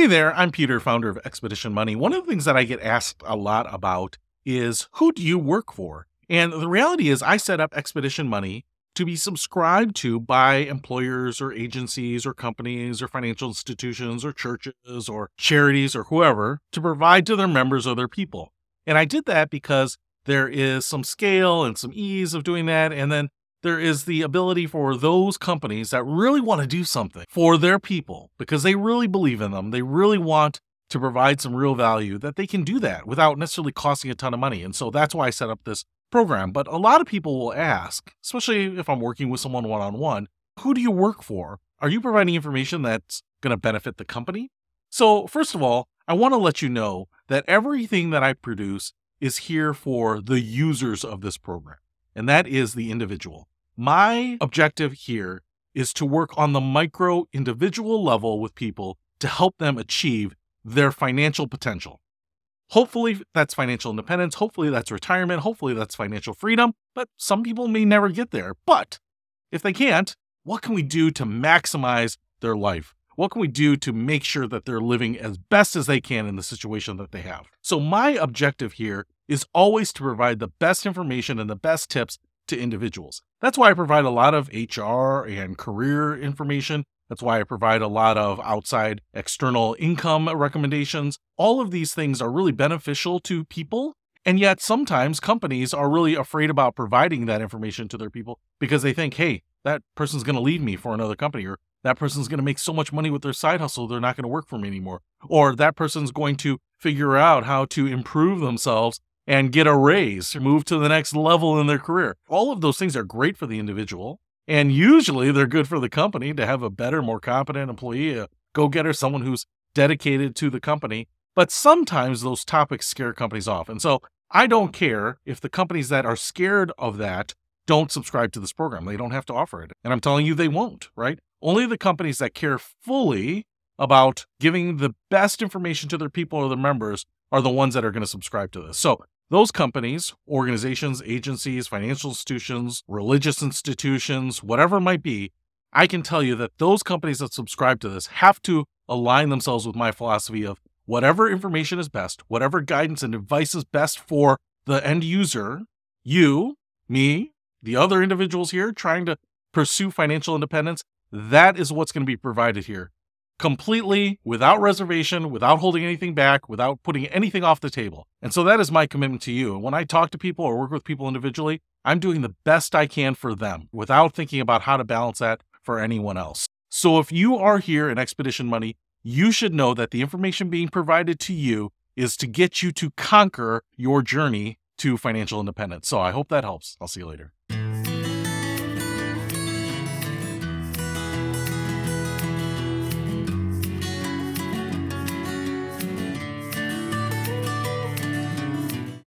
Hey there, I'm Peter, founder of Expedition Money. One of the things that I get asked a lot about is who do you work for? And the reality is, I set up Expedition Money to be subscribed to by employers or agencies or companies or financial institutions or churches or charities or whoever to provide to their members or their people. And I did that because there is some scale and some ease of doing that. And then there is the ability for those companies that really want to do something for their people because they really believe in them. They really want to provide some real value that they can do that without necessarily costing a ton of money. And so that's why I set up this program. But a lot of people will ask, especially if I'm working with someone one on one, who do you work for? Are you providing information that's going to benefit the company? So, first of all, I want to let you know that everything that I produce is here for the users of this program, and that is the individual. My objective here is to work on the micro individual level with people to help them achieve their financial potential. Hopefully, that's financial independence. Hopefully, that's retirement. Hopefully, that's financial freedom. But some people may never get there. But if they can't, what can we do to maximize their life? What can we do to make sure that they're living as best as they can in the situation that they have? So, my objective here is always to provide the best information and the best tips to individuals. That's why I provide a lot of HR and career information. That's why I provide a lot of outside external income recommendations. All of these things are really beneficial to people. And yet, sometimes companies are really afraid about providing that information to their people because they think, hey, that person's going to leave me for another company, or that person's going to make so much money with their side hustle, they're not going to work for me anymore. Or that person's going to figure out how to improve themselves and get a raise, move to the next level in their career. All of those things are great for the individual. And usually they're good for the company to have a better, more competent employee, a go getter, someone who's dedicated to the company. But sometimes those topics scare companies off. And so I don't care if the companies that are scared of that don't subscribe to this program. They don't have to offer it. And I'm telling you, they won't, right? Only the companies that care fully about giving the best information to their people or their members are the ones that are going to subscribe to this. So those companies, organizations, agencies, financial institutions, religious institutions, whatever it might be, I can tell you that those companies that subscribe to this have to align themselves with my philosophy of whatever information is best, whatever guidance and advice is best for the end user, you, me, the other individuals here trying to pursue financial independence, that is what's going to be provided here completely without reservation, without holding anything back, without putting anything off the table. And so that is my commitment to you. And when I talk to people or work with people individually, I'm doing the best I can for them without thinking about how to balance that for anyone else. So if you are here in Expedition Money, you should know that the information being provided to you is to get you to conquer your journey to financial independence. So I hope that helps. I'll see you later.